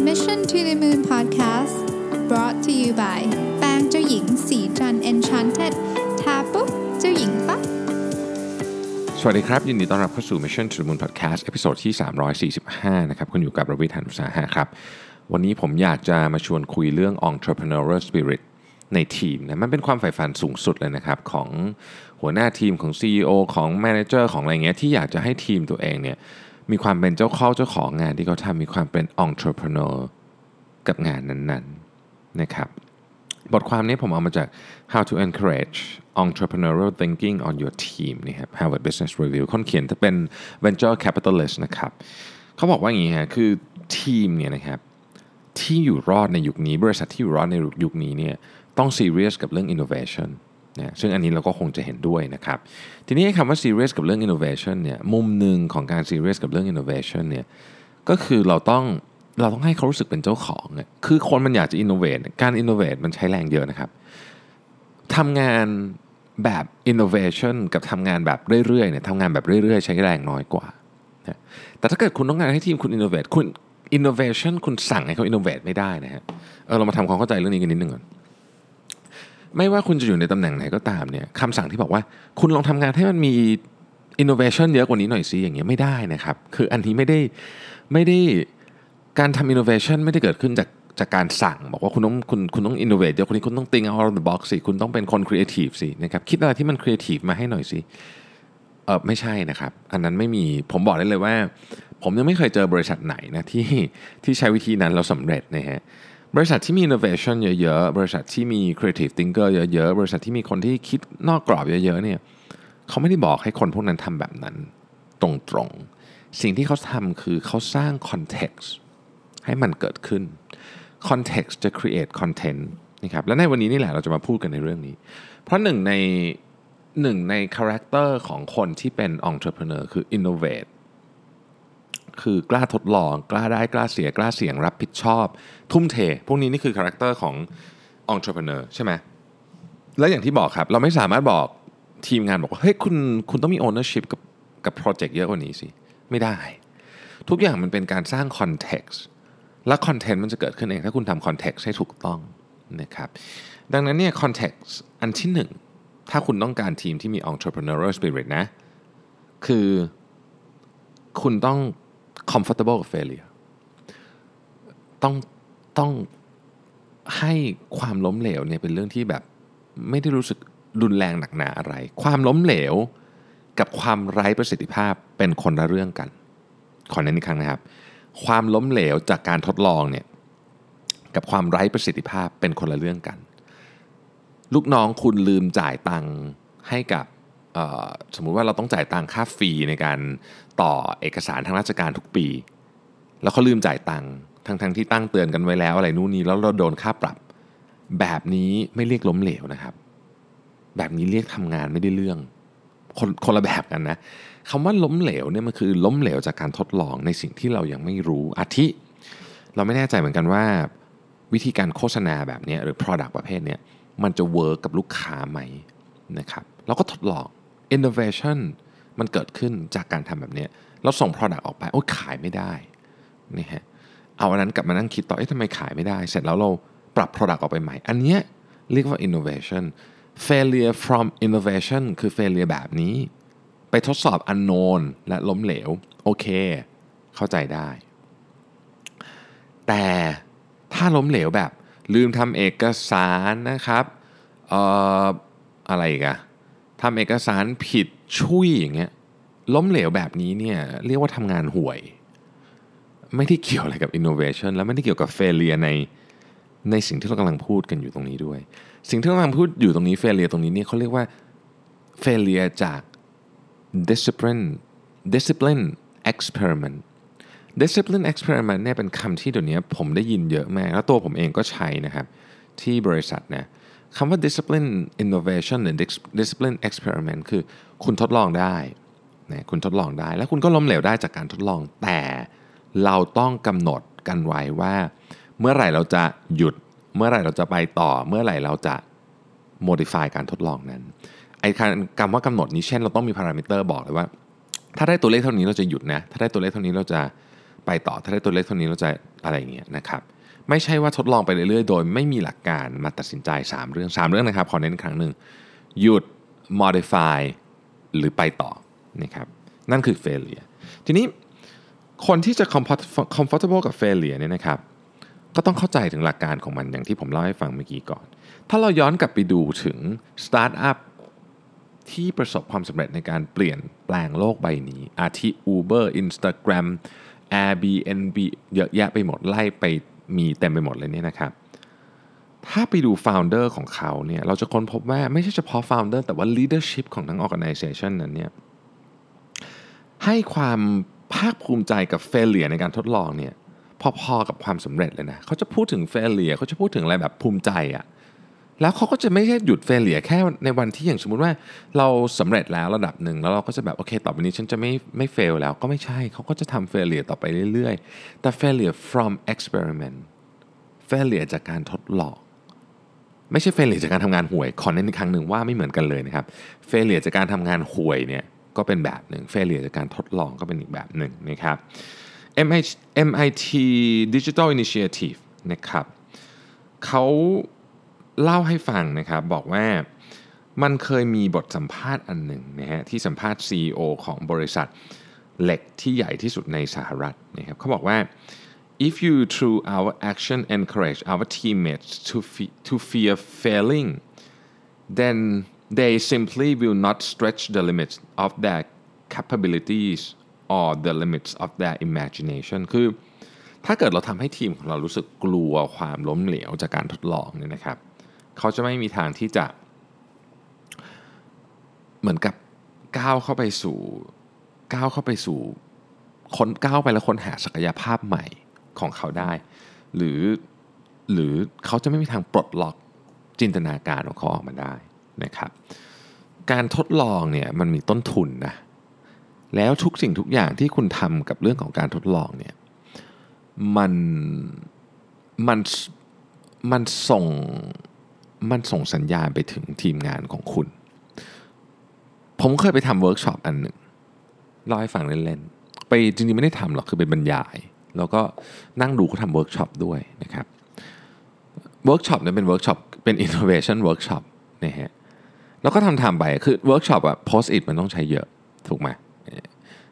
Mission to the Moon Podcast brought to you by แป้งเจ้าหญิงศรีจันทร์ Enchanted ทาปุ๊บเจ้าหญิงปั๊บสวัสดีครับ ยินดีต้อนรับเข้าสู่ Mission to the Moon Podcast episode ที่ 345 นะครับ คุณอยู่กับรวิศ หาญอุตสาหะครับ วันนี้ผมอยากจะมาชวนคุยเรื่อง entrepreneurial spirit ในทีมนะมันเป็นความใฝ่ฝันสูงสุดเลยนะครับ ของหัวหน้าทีมของ CEO ของ Manager ของอะไรเงี้ยที่อยากจะให้ทีมตัวเองเนี่ย มีความเป็นเจ้าข้าเจ้าของงานที่เขาทำมีความเป็น entrepreneur กับงานนั้นๆนะครับบทความนี้ผมเอามาจาก How to Encourage Entrepreneurial Thinking on Your Team นี่ครับ Harvard Business Review คนเขียนจะเป็น Venture Capitalist นะครับเขาบอกว่าอย่างนี้ฮะคือทีมเนี่ยนะครับที่อยู่รอดในยุคนี้ บริษัทที่อยู่รอดในยุคนี้เนี่ยต้อง serious กับเรื่อง innovation นะซึ่งอันนี้เราก็คงจะเห็นด้วยนะครับ ทีนี้คำว่า serious กับเรื่อง innovation เนี่ยมุมหนึ่งของการ serious กับเรื่อง innovation เนี่ยก็คือเราต้องเราต้องให้เขารู้สึกเป็นเจ้าของอะคือคนมันอยากจะ innovate การ innovate มันใช้แรงเยอะนะครับทำงานแบบ innovation กับทำงานแบบเรื่อยๆเนี่ยทำงานแบบเรื่อยๆ ใช้แรงน้อยกว่านะแต่ถ้าเกิดคุณต้องการให้ทีมคุณ innovate คุณ innovation คุณสั่งให้เขา innovate ไม่ได้นะฮะเออเรามาทำความเข้าใจเรื่องนี้กันนิดนึงก่อน ไม่ว่าคุณจะอยู่ในตำแหน่งไหนก็ตามเนี่ยคำสั่งที่บอกว่า คุณลองทำงานให้มันมี innovation เยอะกว่านี้หน่อยสิอย่างเงี้ยไม่ได้นะครับ คืออันนี้ไม่ได้ไม่ได้การทำ innovation ไม่ได้เกิดขึ้นจากจากการสั่ง บอกว่าคุณต้องคุณคุณต้อง innovate เยอะกว่านี้คุณต้อง think out of the box สิคุณต้องเป็นคน creative สินะครับคิดอะไรที่มัน creative มาให้หน่อยสิเออไม่ใช่นะครับ อันนั้นไม่มีผมบอกได้เลยว่า ผมยังไม่เคยเจอบริษัทไหนนะที่ที่ใช้วิธีนั้นเราสำเร็จนะฮะ บริษัทที่มี innovation เยอะๆ บริษัทที่มี creative thinker เยอะๆ บริษัทที่มีคนที่คิดนอกกรอบเยอะๆ เนี่ยเขาไม่ได้บอกให้คนพวกนั้นทำแบบนั้น ตรงๆ สิ่งที่เขาทำคือเขาสร้าง context ให้มันเกิดขึ้น context จะ create content นะครับและในวันนี้นี่แหละเราจะมาพูดกันในเรื่องนี้ เพราะหนึ่งในหนึ่งใน character ของคนที่เป็น entrepreneur คือ innovate คือกล้าทดลอง กล้าได้กล้าเสียกล้าเสี่ยงรับผิดชอบ ทุ่มเท พวกนี้นี่คือ character ของ entrepreneur ใช่ไหมและอย่างที่บอกครับ เราไม่สามารถบอกทีมงานบอกว่าเฮ้ยคุณคุณต้องมี ownership กับกับ project เยอะกว่านี้สิไม่ได้ ทุกอย่างมันเป็นการสร้าง context และ content มันจะเกิดขึ้นเอง ถ้าคุณทำ context ให้ถูกต้องนะครับดังนั้นเนี่ย context อันที่หนึ่งถ้าคุณต้องการทีมที่มี entrepreneurial spirit นะ คือคุณต้อง comfortable กับ failure ต้องต้องให้ความล้มเหลวเนี่ยเป็นเรื่องที่แบบไม่ได้รู้สึกรุนแรงหนักหนาอะไร ความล้มเหลวกับความไร้ประสิทธิภาพเป็นคนละเรื่องกัน ขอเน้นอีกครั้งนะครับ ความล้มเหลวจากการทดลองเนี่ยกับความไร้ประสิทธิภาพเป็นคนละเรื่องกัน ลูกน้องคุณลืมจ่ายตังค์ให้กับ สมมุติว่าเราต้องจ่ายตังค่าฟรีในการต่อเอกสารทางราชการทุกปี แล้วเขาลืมจ่ายตังทั้งทั้งที่ตั้งเตือนกันไว้แล้วอะไรนู่นนี่แล้วเราโดนค่าปรับ แบบนี้ไม่เรียกล้มเหลวนะครับ แบบนี้เรียกทำงานไม่ได้เรื่อง คนคนละแบบกันนะคำว่าล้มเหลวเนี่ยมันคือล้มเหลวจากการทดลองในสิ่งที่เรายังไม่รู้อาทิ เราไม่แน่ใจเหมือนกันว่า วิธีการโฆษณาแบบนี้หรือ product ประเภทนี้มันจะเวิร์กกับลูกค้าไหมนะครับเราก็ทดลอง innovation มันเกิดขึ้นจากการทำแบบนี้เราส่ง product ออกไปโอ้ขายไม่ได้นี่ฮะเอาอันนั้นกลับมานั่งคิดต่อเอ๊ะทำไมขายไม่ได้ เสร็จแล้วเราปรับ product ออกไปใหม่ อันเนี้ยเรียกว่า innovation failure from innovation คือ failure แบบนี้ ไปทดสอบ unknown และล้มเหลว โอเค เข้าใจได้ แต่ถ้าล้มเหลวแบบ ลืมทำเอกสารนะครับ เอ่อ อะไรกอะ ทำเอกสารผิดชุยอย่างเงี้ยล้มเหลวแบบนี้เนี่ยเรียกว่าทำงานห่วย ไม่ได้เกี่ยวอะไรกับ innovation แล้วไม่ได้เกี่ยวกับ failure ในในสิ่งที่เรากำลังพูดกันอยู่ตรงนี้ด้วย สิ่งที่เรากำลังพูดอยู่ตรงนี้ failure ตรงนี้เนี่ยเขาเรียกว่า failure จาก discipline discipline experiment discipline experiment เนี่ยเป็นคำที่เดี๋ยวนี้ผมได้ยินเยอะมาก แล้วตัวผมเองก็ใช้นะครับ ที่บริษัทนะ คำว่า discipline innovation หรือ discipline experiment คือคุณทดลองได้นะคุณทดลองได้ แล้วคุณก็ล้มเหลวได้จากการทดลอง แต่เราต้องกำหนดกันไว้ว่า เมื่อไหร่เราจะหยุด เมื่อไหร่เราจะไปต่อ เมื่อไหร่เราจะ modify การทดลองนั้น ไอ้คำว่ากำหนดนี้เช่น เราต้องมีพารามิเตอร์บอกเลยว่า ถ้าได้ตัวเลขเท่านี้เราจะหยุดนะ ถ้าได้ตัวเลขเท่านี้เราจะไปต่อ ถ้าได้ตัวเลขเท่านี้เราจะอะไรอย่างเงี้ยนะครับ ไม่ใช่ว่าทดลองไปเรื่อยๆ โดยไม่มีหลักการมาตัดสินใจ 3 เรื่อง 3 เรื่องนะครับ ขอเน้นอีกครั้งหนึ่งหยุด modify หรือไปต่อนะครับนั่นคือ failure ทีนี้คนที่จะ comfortable กับ failure เนี่ยนะครับก็ต้องเข้าใจถึงหลักการของมันอย่างที่ผมเล่าให้ฟังเมื่อกี้ก่อน ถ้าเราย้อนกลับไปดูถึงสตาร์ทอัพที่ประสบความสำเร็จในการเปลี่ยนแปลงโลกใบนี้ อาทิ Uber Instagram Airbnb เยอะแยะไปหมดไล่ไป มีเต็มไปหมดเลยเนี่ยนะครับ ถ้าไปดู founder ของเขาเนี่ยเราจะค้นพบว่าไม่ใช่เฉพาะ founder แต่ว่า leadership ของทั้ง organization นั้นเนี่ยให้ความภาคภูมิใจกับ failure ในการทดลองเนี่ยพอๆกับความสำเร็จเลยนะเขาจะพูดถึง failure เขาจะพูดถึงอะไรแบบภูมิใจอะ แล้วเขาก็จะไม่ใช่หยุด failure แค่ในวันที่อย่างสมมุติว่าเราสำเร็จแล้วระดับหนึ่งแล้วเราก็จะแบบโอเคต่อไปนี้ฉันจะไม่ไม่ fail แล้วก็ไม่ใช่เขาก็จะทำ failure ต่อไปเรื่อยๆ แต่ failure from experiment failure จากการทดลองไม่ใช่ failure จากการทำงานห่วยขอเน้นอีกครั้งหนึ่งว่าไม่เหมือนกันเลยนะครับ failure จากการทำงานห่วยเนี่ยก็เป็นแบบหนึ่ง failure จากการทดลองก็เป็นอีกแบบหนึ่งนะครับ MIT Digital Initiative นะครับเขา เล่าให้ฟังนะครับบอกว่ามันเคยมีบทสัมภาษณ์อันหนึ่งนะฮะที่สัมภาษณ์ CEO ของบริษัทเหล็กที่ใหญ่ที่สุดในสหรัฐนะครับเขาบอกว่า if you through our action encourage our teammates to fe- to fear failing then they simply will not stretch the limits of their capabilities or the limits of their imagination คือถ้าเกิดเราทำให้ทีมของเรารู้สึกกลัวความล้มเหลวจากการทดลองเนี่ยนะครับ เขาจะไม่มีทางที่จะ เหมือนกับก้าวเข้าไปสู่ก้าวเข้าไปสู่คนก้าวไปแล้วค้นหาศักยภาพใหม่ของเขาได้ หรือหรือเขาจะไม่มีทางปลดล็อกจินตนาการของเขาออกมาได้นะครับ การทดลองเนี่ยมันมีต้นทุนนะแล้วทุกสิ่งทุกอย่างที่คุณทำกับเรื่องของการทดลองเนี่ยมันมันมันส่ง มันส่งสัญญาณไปถึงทีมงานของคุณ ผมเคยไปทำเวิร์กช็อปอันหนึ่งเล่าให้ฟังเล่นๆ ไปจริงๆไม่ได้ทำหรอกคือเป็นบรรยาย แล้วก็นั่งดูเขาทำเวิร์กช็อปด้วยนะครับเวิร์กช็อปเนี่ยเป็นเวิร์กช็อปเป็น innovation workshop นะฮะแล้วก็ทำทำไปคือเวิร์กช็อปอะ Post-it มันต้องใช้เยอะถูกไหม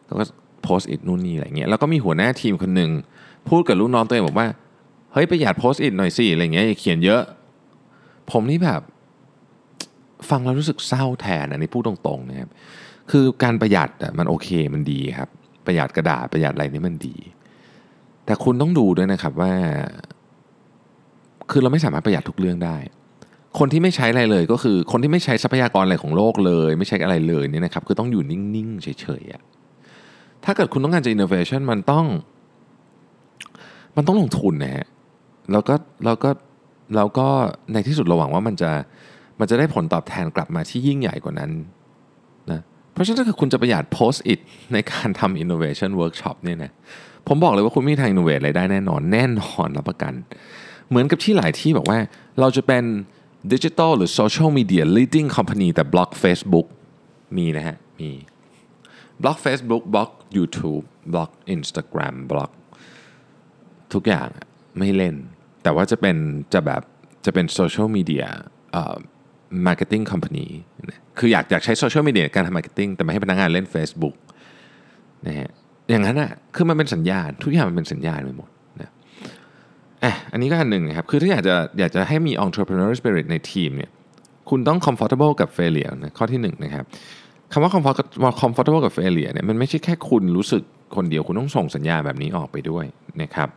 แล้วก็ Post-it นู่นนี่อะไรเงี้ยแล้วก็มีหัวหน้าทีมคนหนึ่งพูดกับลูกน้องตัวเองบอกว่า เฮ้ยประหยัด Post-it หน่อยสิอะไรเงี้ยอย่าเขียนเยอะ ผมนี่แบบฟังแล้วรู้สึกเศร้าแทนอันนี้พูดตรงๆนะครับคือการประหยัดมันโอเคมันดีครับ ประหยัดกระดาษประหยัดอะไรนี่มันดี แต่คุณต้องดูด้วยนะครับว่า คือเราไม่สามารถประหยัดทุกเรื่องได้ คนที่ไม่ใช้อะไรเลยก็คือ คนที่ไม่ใช้ทรัพยากรอะไรของโลกเลย ไม่ใช้อะไรเลยเนี่ยนะครับ คือต้องอยู่นิ่งๆเฉยๆอะถ้าเกิดคุณต้องการจะ innovation มันต้อง มันต้องลงทุนนะฮะแล้วก็แล้วก็ แล้วก็ในที่สุดเราหวังว่ามันจะมันจะได้ผลตอบแทนกลับมาที่ยิ่งใหญ่กว่านั้นนะเพราะฉะนั้นถ้าเกิดคุณจะประหยัด post it ในการทำ innovation workshop เนี่ยนะผมบอกเลยว่าคุณไม่มีทาง innovate อะไรได้แน่นอนแน่นอนรับประกัน เหมือนกับที่หลายที่บอกว่าเราจะเป็นดิจิ t a ลหรือ social media leading company แต่บล็อก Facebook มีนะฮะ มีบล็อก Facebook บล็อก YouTube บล็อก Instagram บล็อกทุกอย่างไม่เล่น แต่ว่าจะเป็นจะแบบ จะเป็น social media marketing company คืออยากอยากใช้ social media การทำ marketing แต่ไม่ให้พนักงานเล่น Facebook นะฮะอย่างนั้นอะคือมันเป็นสัญญาณ ทุกอย่างมันเป็นสัญญาณไปหมดนะอะอันนี้ก็อันหนึ่งนะครับ คือถ้าอยากจะอยากจะให้มี entrepreneur spirit ในทีมเนี่ยคุณต้อง comfortable กับ failure นะข้อที่หนึ่งนะครับคำว่า comfortable กับ failure เนี่ยมันไม่ใช่แค่คุณรู้สึกคนเดียวคุณต้องส่งสัญญาณแบบนี้ออกไปด้วยนะครับ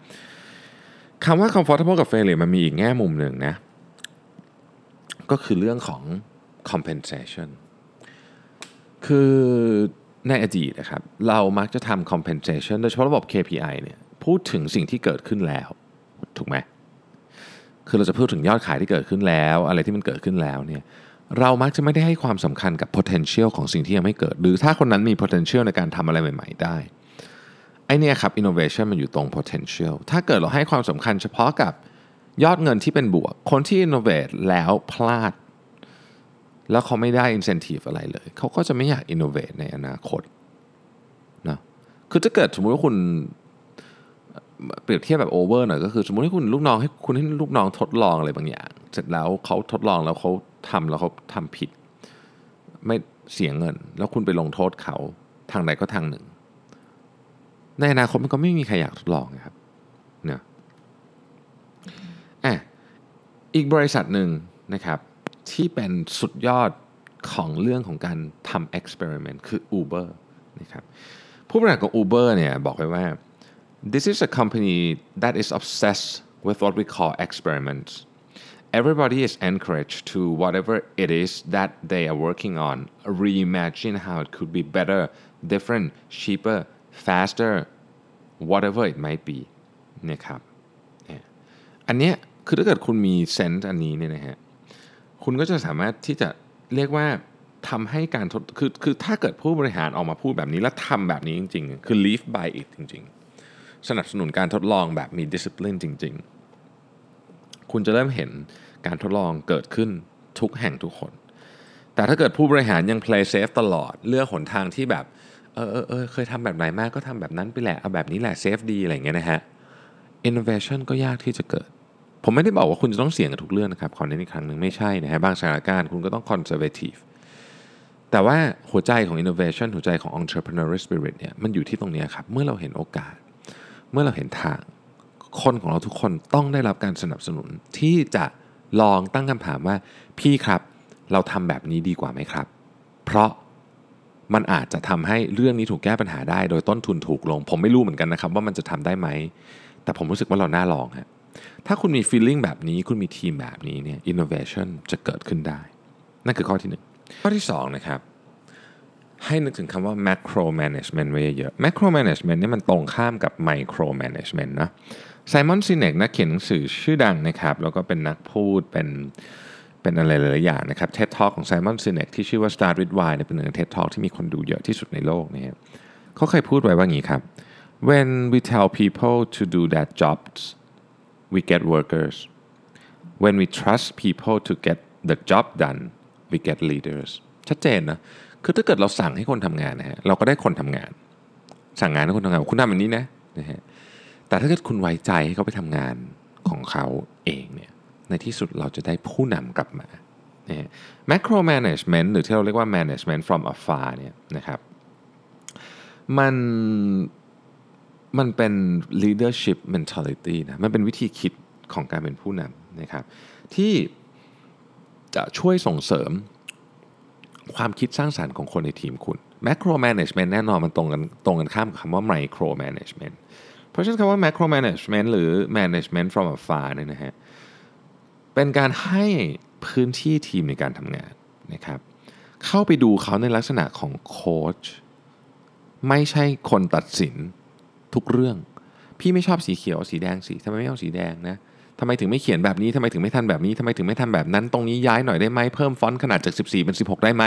คำว่า comfortable กับ failure มันมีอีกแง่มุมหนึ่งนะ ก็คือเรื่องของ compensation คือในอดีตนะครับ เรามักจะทำ compensation โดยเฉพาะระบบ KPI เนี่ยพูดถึงสิ่งที่เกิดขึ้นแล้ว ถูกไหม คือเราจะพูดถึงยอดขายที่เกิดขึ้นแล้ว อะไรที่มันเกิดขึ้นแล้วเนี่ยเรามักจะไม่ได้ให้ความสำคัญกับ potential ของสิ่งที่ยังไม่เกิด หรือถ้าคนนั้นมี potential ในการทำอะไรใหม่ ๆ ได้ ไอเนี่ยครับ innovation มันอยู่ตรง potential ถ้าเกิดเราให้ความสำคัญเฉพาะกับยอดเงินที่เป็นบวก คนที่ innovate แล้วพลาด แล้วเขาไม่ได้ incentive อะไรเลย เขาก็จะไม่อยาก innovate ในอนาคตนะคือถ้าเกิดสมมติว่าคุณเปรียบเทียบแบบโอเวอร์หน่อยก็คือ สมมติให้คุณลูกน้องให้คุณให้ลูกน้องทดลองอะไรบางอย่าง เสร็จแล้วเขาทดลองแล้วเขาทำแล้วเขาทำผิด ไม่เสียเงิน แล้วคุณไปลงโทษเขาทางใดก็ทางหนึ่ง ในอนาคตมันก็ไม่มีใครอยากทดลองนะครับเนะอะอีกบริษัทหนึ่งนะครับที่เป็นสุดยอดของเรื่องของการทำ experiment คือ Uber นะครับผู้บริหารของ Uber เนี่ยบอกไว้ว่า this is a company that is obsessed with what we call experiments everybody is encouraged to whatever it is that they are working on reimagine how it could be better different cheaper faster whatever it might be นะครับอันเนี้ยคือถ้าเกิดคุณมีเซนส์อันนี้เนี่ยนะฮะคุณก็จะสามารถที่จะเรียกว่าทำให้การทดคือคือถ้าเกิดผู้บริหารออกมาพูดแบบนี้ แล้วทำแบบนี้จริง ๆ คือ live by it จริง ๆ สนับสนุนการทดลองแบบมี discipline จริง ๆ คุณจะเริ่มเห็นการทดลองเกิดขึ้นทุกแห่งทุกคน แต่ถ้าเกิดผู้บริหารยัง play safe ตลอดเลือกหนทางที่แบบ เออเออเออเคยทำแบบไหนมากก็ทำแบบนั้นไปแหละ เอาแบบนี้แหละ safe ดีอะไรเงี้ยนะฮะ innovation ก็ยากที่จะเกิด ผมไม่ได้บอกว่าคุณจะต้องเสี่ยงกับทุกเรื่องนะครับ ขอเน้นอีกครั้งหนึ่งไม่ใช่นะฮะบางสถานการณ์คุณก็ต้อง conservative แต่ว่าหัวใจของ innovation หัวใจของ entrepreneurial spirit เนี่ยมันอยู่ที่ตรงนี้ครับ เมื่อเราเห็นโอกาส เมื่อเราเห็นทาง คนของเราทุกคนต้องได้รับการสนับสนุนที่จะลองตั้งคำถามว่าพี่ครับ เราทำแบบนี้ดีกว่าไหมครับ เพราะ มันอาจจะทำให้เรื่องนี้ถูกแก้ปัญหาได้ โดยต้นทุนถูกลง ผมไม่รู้เหมือนกันนะครับว่ามันจะทำได้ไหม แต่ผมรู้สึกว่าเราน่าลองฮะถ้าคุณมี feeling แบบนี้คุณมีทีมแบบนี้เนี่ย innovation จะเกิดขึ้นได้ นั่นคือข้อที่หนึ่งข้อที่สองนะครับ ให้นึกถึงคำว่า macro management ไว้เยอะ macro management นี่มันตรงข้ามกับ micro management นะ Simon Sinek นักเขียนหนังสือชื่อดังนะครับ แล้วก็เป็นนักพูดเป็น เป็นอะไรหลายอย่างนะครับ TED Talk ของ Simon Sinek ที่ชื่อว่า Start with Why เนี่ยเป็นหนึ่งใน TED Talk ที่มีคนดูเยอะที่สุดในโลกนี่เขาเคยพูดไว้ว่างี้ครับ when we tell people to do their jobs we get workers when we trust people to get the job done we get leaders ชัดเจนนะคือถ้าเกิดเราสั่งให้คนทำงานนะฮะเราก็ได้คนทำงาน สั่งงานให้คนทำงานคุณทำแบบนี้นะนะฮะแต่ถ้าเกิดคุณไว้ใจให้เขาไปทำงานของเขาเองเนี่ย ในที่สุดเราจะได้ผู้นำกลับมานะฮะ macro management หรือที่เราเรียกว่า management from afar เนี่ยนะครับมันมันเป็น leadership mentality นะมันเป็นวิธีคิดของการเป็นผู้นำนะครับ ที่จะช่วยส่งเสริมความคิดสร้างสารรค์ของคนในทีมคุณ macro management แน่นอนมันตรงกันตรงกันข้ามกับคำว่า micro management เพราะฉะนั้นคำว่า macro management หรือ management from afar เนี่ยนะฮะ เป็นการให้พื้นที่ทีมในการทำงานนะครับ เข้าไปดูเขาในลักษณะของโค้ชไม่ใช่คนตัดสินทุกเรื่อง พี่ไม่ชอบสีเขียวสีแดงสีทำไมไม่เอาสีแดงนะทำไมถึงไม่เขียนแบบนี้ทำไมถึงไม่ทำแบบนี้ทำไมถึงไม่ทำแบบนั้น ตรงนี้ย้ายหน่อยได้ไหมเพิ่มฟอนต์ขนาดจาก 14 เป็น 16 ได้ไหม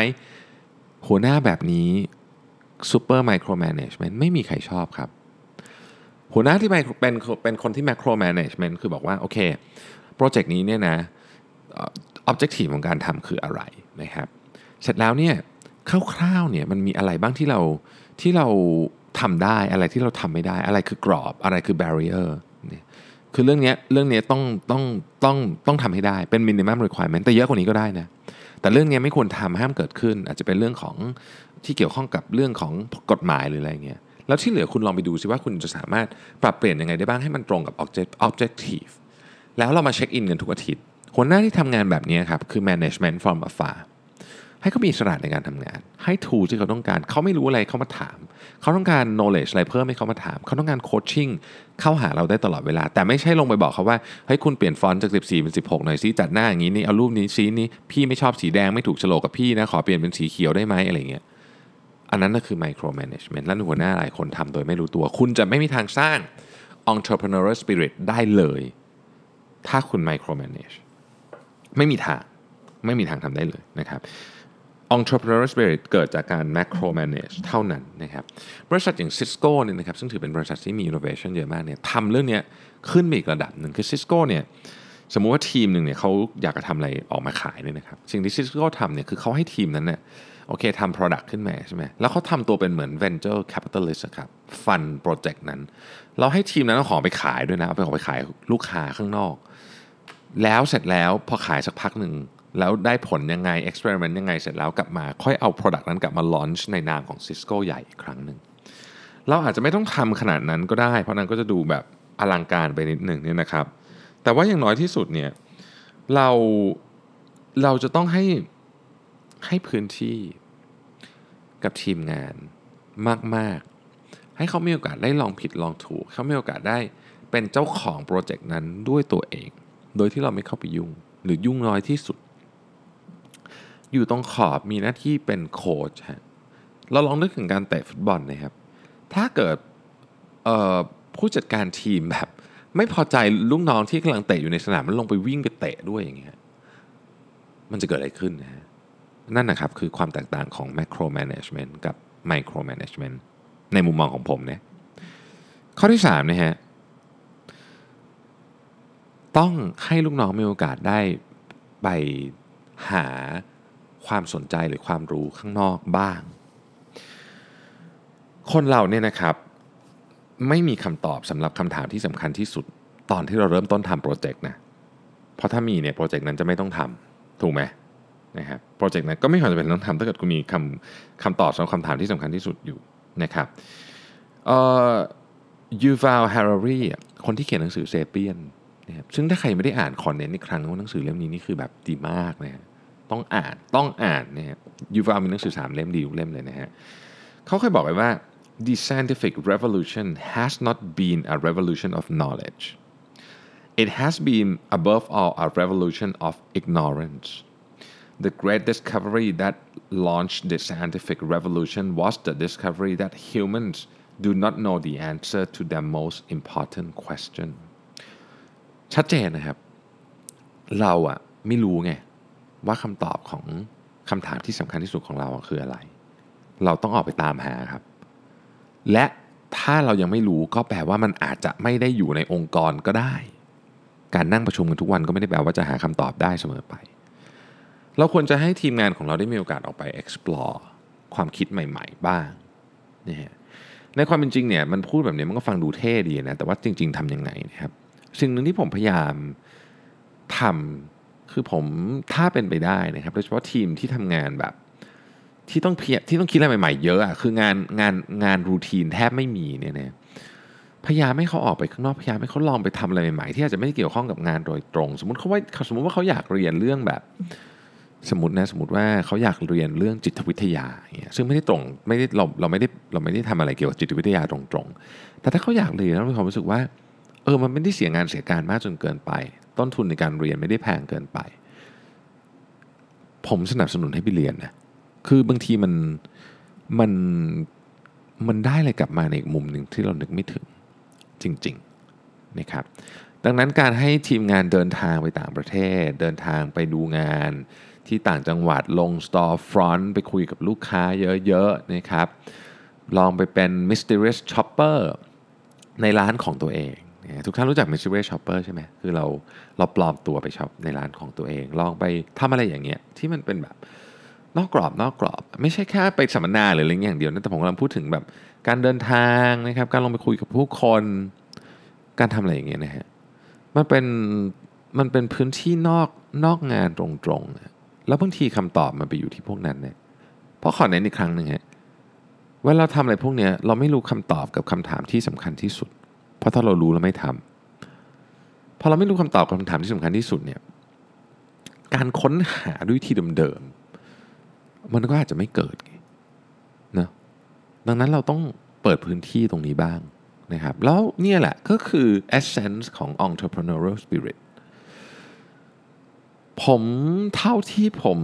หัวหน้าแบบนี้ super micro management ไม่มีใครชอบครับ หัวหน้าที่เป็นเป็นคนที่ macro management คือบอกว่า โอเค project นี้เนี่ยนะ objective ของการทำคืออะไรนะครับเสร็จแล้วเนี่ยคร่าวๆเนี่ยมันมีอะไรบ้างที่เราที่เราทำได้อะไรที่เราทำไม่ได้ อะไรคือกรอบอะไรคือ barrier เนี่ยคือเรื่องนี้เรื่องนี้ต้องต้องต้องต้องทำให้ได้เป็น minimum requirement แต่เยอะกว่านี้ก็ได้นะแต่เรื่องนี้ไม่ควรทำห้ามเกิดขึ้น อาจจะเป็นเรื่องของที่เกี่ยวข้องกับเรื่องของกฎหมายหรืออะไรเงี้ยแล้วที่เหลือคุณลองไปดูซิว่าคุณจะสามารถปรับเปลี่ยนยังไงได้บ้างให้มันตรงกับ object objective แล้วเรามาเช็คอินกันทุกอาทิตย์หัวหน้าที่ทำงานแบบนี้ครับคือ management from afar ให้เขามีอิสระในการทำงาน ให้ทูที่เขาต้องการ เขาไม่รู้อะไรเขามาถาม เขาต้องการ knowledge อะไรเพิ่มให้เขามาถาม เขาต้องการโคชชิ่งเข้าหาเราได้ตลอดเวลา แต่ไม่ใช่ลงไปบอกเขาว่าเฮ้ยคุณเปลี่ยนฟอนต์จาก 14 เป็น 16 หน่อยซิจัดหน้าอย่างนี้นี่เอารูปนี้ซีนี้พี่ไม่ชอบสีแดงไม่ถูกโฉลกกับพี่นะขอเปลี่ยนเป็นสีเขียวได้ไหมอะไรเงี้ยอันนั้นก็คือ micro management และหัวหน้าหลายคนทำโดยไม่รู้ตัว คุณจะไม่มีทางสร้าง entrepreneurial spirit ได้เลย ถ้าคุณ micro manage ไม่มีทาง ไม่มีทางทำได้เลยนะครับ entrepreneur spirit เกิดจากการ macro manage เท่านั้นนะครับบริษัทอย่าง Cisco เนี่ยนะครับซึ่งถือเป็นบริษัทที่มี innovation เยอะมากเนี่ยทำเรื่องนี้ขึ้นไปอีกระดับหนึ่งคือ Cisco เนี่ยสมมุติว่าทีมหนึ่งเนี่ยเขาอยากจะทำอะไรออกมาขายเนี่ยนะครับสิ่งที่ซิสโก้ทำเนี่ยคือเขาให้ทีมนั้นเนี่ยโอเคทำ product ขึ้นมาใช่ไหมแล้วเขาทำตัวเป็นเหมือน venture capitalist ครับฟันโปรเจกต์นั้น เราให้ทีมนั้นเอาของไปขายด้วยนะเอาไปของไปขายลูกค้าข้างนอก แล้วเสร็จแล้วพอขายสักพักหนึ่ง แล้วได้ผลยังไง experiment ยังไงเสร็จแล้วกลับมา ค่อยเอา product นั้นกลับมา launch ในนามของ Cisco ใหญ่อีกครั้งหนึ่งเราอาจจะไม่ต้องทำขนาดนั้นก็ได้ เพราะนั้นก็จะดูแบบอลังการไปนิดหนึ่งเนี่ยนะครับ แต่ว่าอย่างน้อยที่สุดเนี่ยเราเราจะต้องให้ให้พื้นที่กับทีมงานมาก ๆ ให้เขามีโอกาสได้ลองผิดลองถูก เขามีโอกาสได้เป็นเจ้าของโปรเจกต์นั้นด้วยตัวเอง โดยที่เราไม่เข้าไปยุ่ง หรือยุ่งน้อยที่สุด อยู่ตรงขอบมีหน้าที่เป็นโค้ชฮะเราลองนึกถึงการเตะฟุตบอลนะครับ ถ้าเกิดผู้จัดการทีมแบบ ไม่พอใจลูกน้องที่กำลังเตะอยู่ในสนามมันลงไปวิ่งไปเตะด้วยอย่างเงี้ยมันจะเกิดอะไรขึ้นนะฮะนั่นนะครับคือความแตกต่างของ macro management กับ micro management ในมุมมองของผมเนี่ยข้อที่3นะฮะ ต้องให้ลูกน้องมีโอกาสได้ไปหาความสนใจหรือความรู้ข้างนอกบ้าง คนเราเนี่ยนะครับไม่มีคำตอบสำหรับคำถามที่สำคัญที่สุด ตอนที่เราเริ่มต้นทำ project นะเพราะถ้ามีเนี่ย project นั้นจะไม่ต้องทำถูกไหมนะครับ project นั้นก็ไม่ควรจะเป็นต้องทำถ้าเกิดคุณมีคำคำตอบสำหรับคำถามที่สำคัญที่สุดอยู่นะครับ Yuval Harari คนที่เขียนหนังสือ Sapiens นะครับซึ่งถ้าใครไม่ได้อ่าน recommend อีกครั้งว่าหนังสือเล่มนี้นี่คือแบบดีมากนะต้องอ่านต้องอ่านนะฮะยูวามีหนังสือสามเล่มดีทุกเล่มเลยนะฮะเขาเคยบอกไว้ว่า the scientific revolution has not been a revolution of knowledge it has been above all a revolution of ignorance the great discovery that launched the scientific revolution was the discovery that humans do not know the answer to their most important question ชัดเจนนะครับ เราอะไม่รู้ไงว่าคำตอบของคำถามที่สำคัญที่สุดของเราคืออะไร เราต้องออกไปตามหาครับ และถ้าเรายังไม่รู้ก็แปลว่ามันอาจจะไม่ได้อยู่ในองค์กรก็ได้ การนั่งประชุมกันทุกวันก็ไม่ได้แปลว่าจะหาคำตอบได้เสมอไป เราควรจะให้ทีมงานของเราได้มีโอกาสออกไป explore ความคิดใหม่ ๆ บ้างนี่ในความเป็นจริงเนี่ยมันพูดแบบนี้มันก็ฟังดูเท่ดีนะแต่ว่าจริง ๆทำยังไงนะครับ สิ่งหนึ่งที่ผมพยายามทำคือผมถ้าเป็นไปได้นะครับ โดยเฉพาะทีมที่ทำงานแบบ ที่ต้องเพียที่ต้องคิดอะไรใหม่ๆเยอะอะคืองานงานงานรูทีนแทบไม่มีเนี่ยนะพยายามให้เขาออกไปข้างนอกพยายามให้เขาลองไปทำอะไรใหม่ๆ ที่อาจจะไม่เกี่ยวข้องกับงานโดยตรง สมมติเขาว่าสมมติว่าเขาอยากเรียนเรื่องแบบ สมมตินะสมมติว่าเขาอยากเรียนเรื่องจิตวิทยาเงี้ยซึ่งไม่ได้ตรงไม่ได้เราเราไม่ได้เราไม่ได้ทำอะไรเกี่ยวกับจิตวิทยาตรงๆ แต่ถ้าเขาอยากเรียนแล้วมีความรู้สึกว่า ออมันไม่ได้เสียงานเสียการมากจนเกินไป ต้นทุนในการเรียนไม่ได้แพงเกินไป ผมสนับสนุนให้ไปเรียนนะคือบางทีมันมันมันได้อะไรกลับมาในอีกมุมหนึ่งที่เรานึกไม่ถึงจริงๆนะครับดังนั้นการให้ทีมงานเดินทางไปต่างประเทศ เดินทางไปดูงานที่ต่างจังหวัดลง store front ไปคุยกับลูกค้าเยอะๆนะครับ ลองไปเป็น mysterious shopper ในร้านของตัวเอง ทุกท่านรู้จัก mysterious shopper ใช่ไหมคือเราเราปลอมตัวไปช็อปในร้านของตัวเอง ลองไปทำอะไรอย่างเงี้ยที่มันเป็นแบบนอกกรอบนอกกรอบ ไม่ใช่แค่ไปสัมมนาหรืออะไรอย่างเดียวนะแต่ผมกำลังพูดถึงแบบการเดินทางนะครับการลงไปคุยกับผู้คนการทำอะไรอย่างเงี้ยนะฮะมันเป็นมันเป็นพื้นที่นอกนอกงานตรงๆแล้วบางทีคำตอบมันไปอยู่ที่พวกนั้นเนี่ยเพราะขอเน้นอีกครั้งหนึ่งฮะเวลาเราทำอะไรพวกเนี้ยเราไม่รู้คำตอบกับคำถามที่สำคัญที่สุด เพราะถ้าเรารู้เราไม่ทำพอเราไม่รู้คำตอบกับคำถามที่สำคัญที่สุดเนี่ยการค้นหาด้วยที่เดิมๆมันก็อาจจะไม่เกิดนะดังนั้นเราต้องเปิดพื้นที่ตรงนี้บ้างนะครับแล้วเนี่ยแหละก็คือ essence ของ entrepreneurial spirit ผมเท่าที่ผม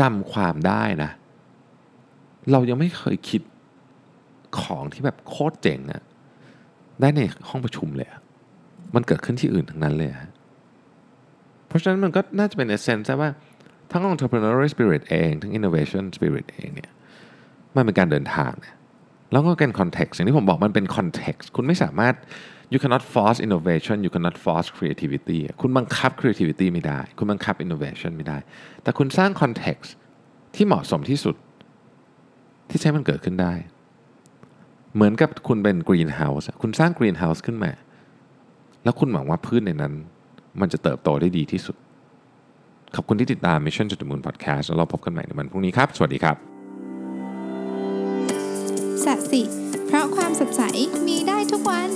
จำความได้นะ เรายังไม่เคยคิดของที่แบบโคตรเจ๋งอะ ได้ในห้องประชุมเลยมันเกิดขึ้นที่อื่นทั้งนั้นเลยฮะเพราะฉะนั้นมันก็น่าจะเป็น essence ว่าทั้ง entrepreneurial spirit เอง ทั้ง innovation spirit เองเนี่ยมันเป็นการเดินทางเนี่ยแล้วก็เป็น context อย่างที่ผมบอกมันเป็น context คุณไม่สามารถ you cannot force innovation you cannot force creativity คุณบังคับ creativity ไม่ได้ คุณบังคับ innovation ไม่ได้ แต่คุณสร้าง context ที่เหมาะสมที่สุด ที่ใช้มันเกิดขึ้นได้ เหมือนกับคุณเป็นกรีนเฮาส์คุณสร้างกรีนเฮาส์ขึ้นมา แล้วคุณหวังว่าพืชในนั้น มันจะเติบโตได้ดีที่สุด ขอบคุณที่ติดตาม Mission to the Moon Podcast แล้วเราพบกันใหม่ในวันพรุ่งนี้ครับ สวัสดีครับสัสิเพราะความสดใสมีได้ทุกวัน